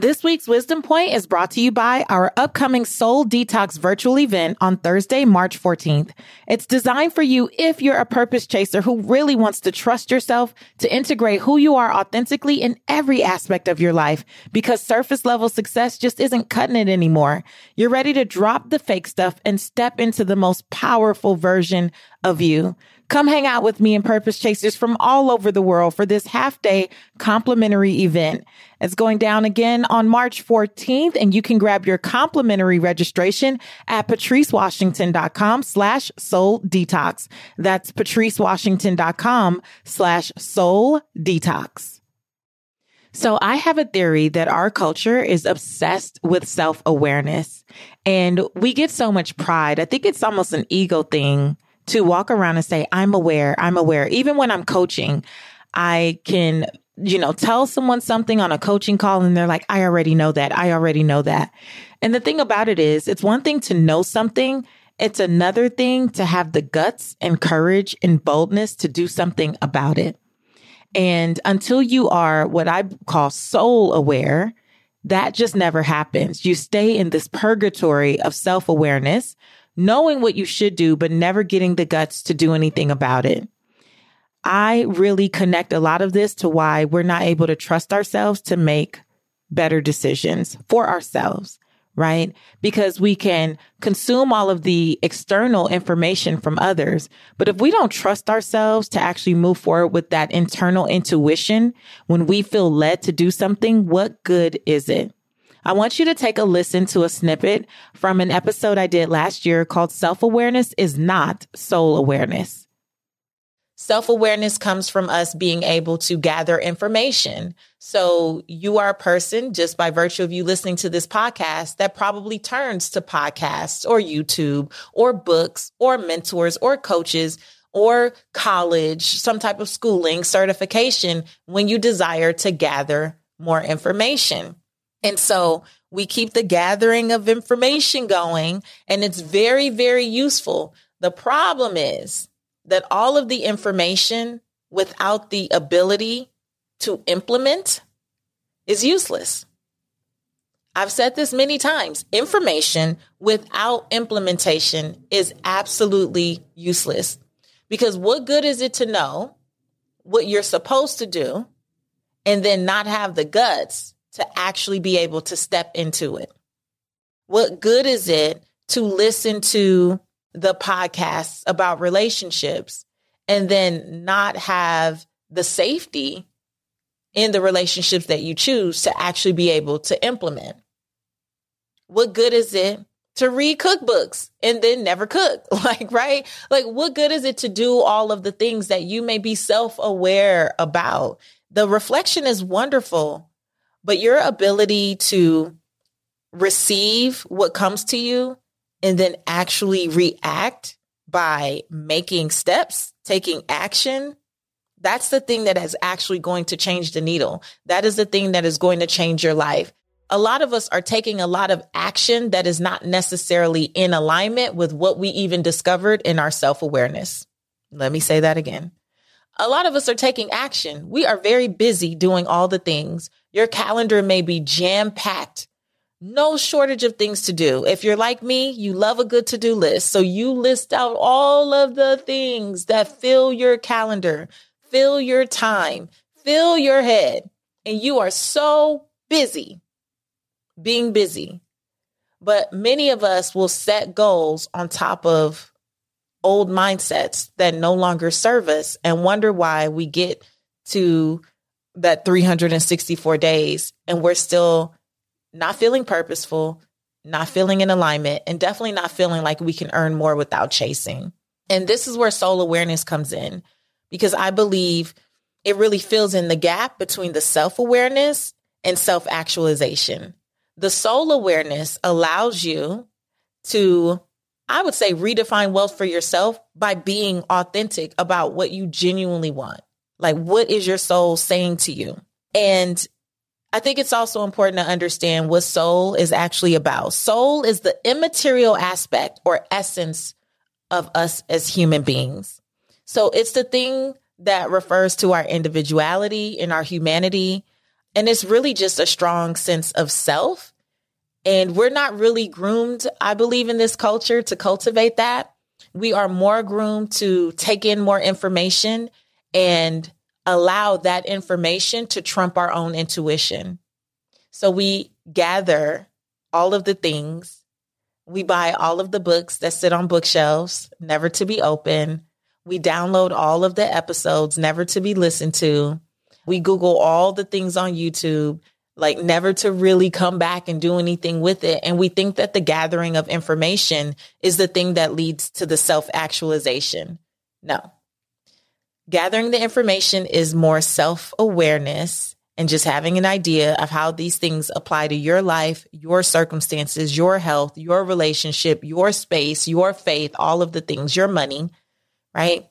This week's Wisdom Point is brought to you by our upcoming Soul Detox virtual event on Thursday, March 14th. It's designed for you if you're a purpose chaser who really wants to trust yourself to integrate who you are authentically in every aspect of your life because surface level success just isn't cutting it anymore. You're ready to drop the fake stuff and step into the most powerful version of you. Come hang out with me and purpose chasers from all over the world for this half day complimentary event. It's going down again on March 14th and you can grab your complimentary registration at patricewashington.com slash soul detox. That's patricewashington.com slash soul detox. So I have a theory that our culture is obsessed with self awareness and we get so much pride. I think it's almost an ego thing to walk around and say, I'm aware, I'm aware. Even when I'm coaching, I can, you know, tell someone something on a coaching call and they're like, I already know that. I already know that. And the thing about it is, it's one thing to know something. It's another thing to have the guts and courage and boldness to do something about it. And until you are what I call soul aware, that just never happens. You stay in this purgatory of self awareness knowing what you should do, but never getting the guts to do anything about it. I really connect a lot of this to why we're not able to trust ourselves to make better decisions for ourselves, right? Because we can consume all of the external information from others. But if we don't trust ourselves to actually move forward with that internal intuition, when we feel led to do something, what good is it? I want you to take a listen to a snippet from an episode I did last year called Self Awareness is Not Soul Awareness. Self awareness comes from us being able to gather information. So you are a person just by virtue of you listening to this podcast that probably turns to podcasts or YouTube or books or mentors or coaches or college, some type of schooling certification when you desire to gather more information. And so we keep the gathering of information going and it's very, very useful. The problem is that all of the information without the ability to implement is useless. I've said this many times. Information without implementation is absolutely useless because what good is it to know what you're supposed to do and then not have the guts to actually be able to step into it? What good is it to listen to the podcasts about relationships and then not have the safety in the relationships that you choose to actually be able to implement? What good is it to read cookbooks and then never cook? Like, right? Like, what good is it to do all of the things that you may be self aware about? The reflection is wonderful, but your ability to receive what comes to you and then actually react by making steps, taking action, that's the thing that is actually going to change the needle. That is the thing that is going to change your life. A lot of us are taking a lot of action that is not necessarily in alignment with what we even discovered in our self awareness. Let me say that again. A lot of us are taking action. We are very busy doing all the things. Your calendar may be jam packed. No shortage of things to do. If you're like me, you love a good to do list. So you list out all of the things that fill your calendar, fill your time, fill your head. And you are so busy being busy. But many of us will set goals on top of old mindsets that no longer serve us and wonder why we get to that 364 days and we're still not feeling purposeful, not feeling in alignment, and definitely not feeling like we can earn more without chasing. And this is where soul awareness comes in because I believe it really fills in the gap between the self awareness and self actualization. The soul awareness allows you to, I would say, redefine wealth for yourself by being authentic about what you genuinely want. Like, what is your soul saying to you? And I think it's also important to understand what soul is actually about. Soul is the immaterial aspect or essence of us as human beings. So it's the thing that refers to our individuality and our humanity, And it's really just a strong sense of self. And we're not really groomed, I believe, in this culture to cultivate that. We are more groomed to take in more information and allow that information to trump our own intuition. So we gather all of the things. We buy all of the books that sit on bookshelves, never to be open. We download all of the episodes, never to be listened to. We Google all the things on YouTube, like never to really come back and do anything with it. And we think that the gathering of information is the thing that leads to the self actualization. No. Gathering the information is more self awareness and just having an idea of how these things apply to your life, your circumstances, your health, your relationship, your space, your faith, all of the things, your money, right?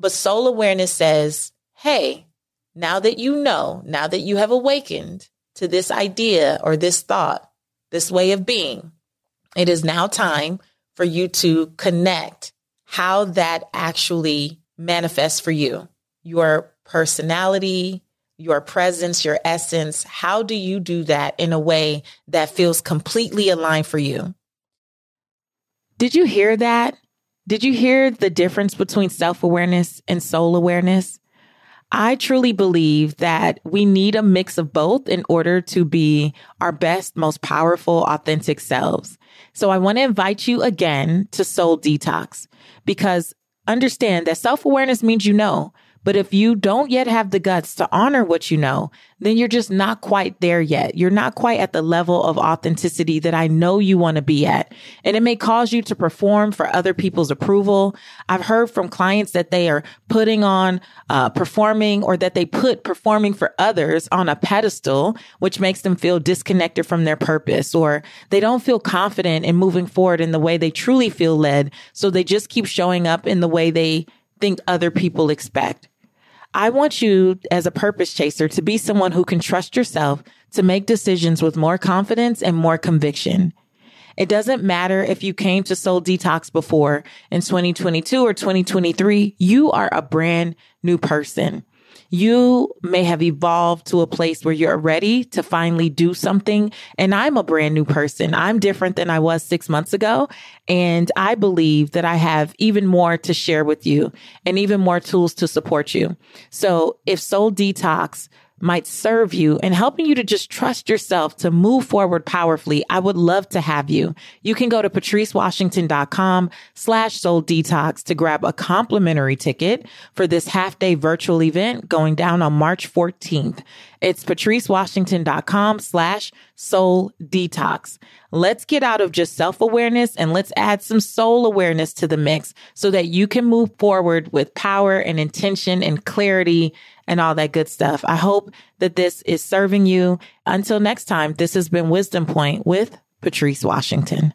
But soul awareness says, hey, now that you know, now that you have awakened to this idea or this thought, this way of being, it is now time for you to connect how that actually manifests for you, your personality, your presence, your essence. How do you do that in a way that feels completely aligned for you? Did you hear that? Did you hear the difference between self awareness and soul awareness? I truly believe that we need a mix of both in order to be our best, most powerful, authentic selves. So I want to invite you again to Soul Detox because understand that self awareness means you know. But if you don't yet have the guts to honor what you know, then you're just not quite there yet. You're not quite at the level of authenticity that I know you want to be at. And it may cause you to perform for other people's approval. I've heard from clients that they are putting on uh, performing or that they put performing for others on a pedestal, which makes them feel disconnected from their purpose or they don't feel confident in moving forward in the way they truly feel led. So they just keep showing up in the way they think other people expect. I want you as a purpose chaser to be someone who can trust yourself to make decisions with more confidence and more conviction. It doesn't matter if you came to Soul Detox before in 2022 or 2023, you are a brand new person you may have evolved to a place where you're ready to finally do something. And I'm a brand new person. I'm different than I was six months ago. And I believe that I have even more to share with you and even more tools to support you. So if Soul Detox might serve you and helping you to just trust yourself to move forward powerfully, I would love to have you. You can go to patricewashington.com slash soul detox to grab a complimentary ticket for this half day virtual event going down on March 14th. It's patricewashington.com slash soul detox. Let's get out of just self awareness and let's add some soul awareness to the mix so that you can move forward with power and intention and clarity and all that good stuff. I hope that this is serving you. Until next time, this has been Wisdom Point with Patrice Washington.